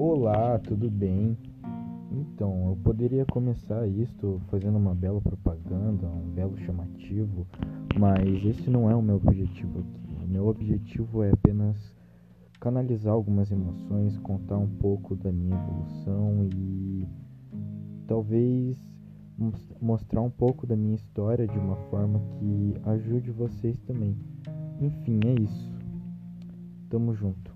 Olá, tudo bem? Então, eu poderia começar isto fazendo uma bela propaganda, um belo chamativo, mas esse não é o meu objetivo aqui. O meu objetivo é apenas canalizar algumas emoções, contar um pouco da minha evolução e talvez mostrar um pouco da minha história de uma forma que ajude vocês também. Enfim, é isso. Tamo junto.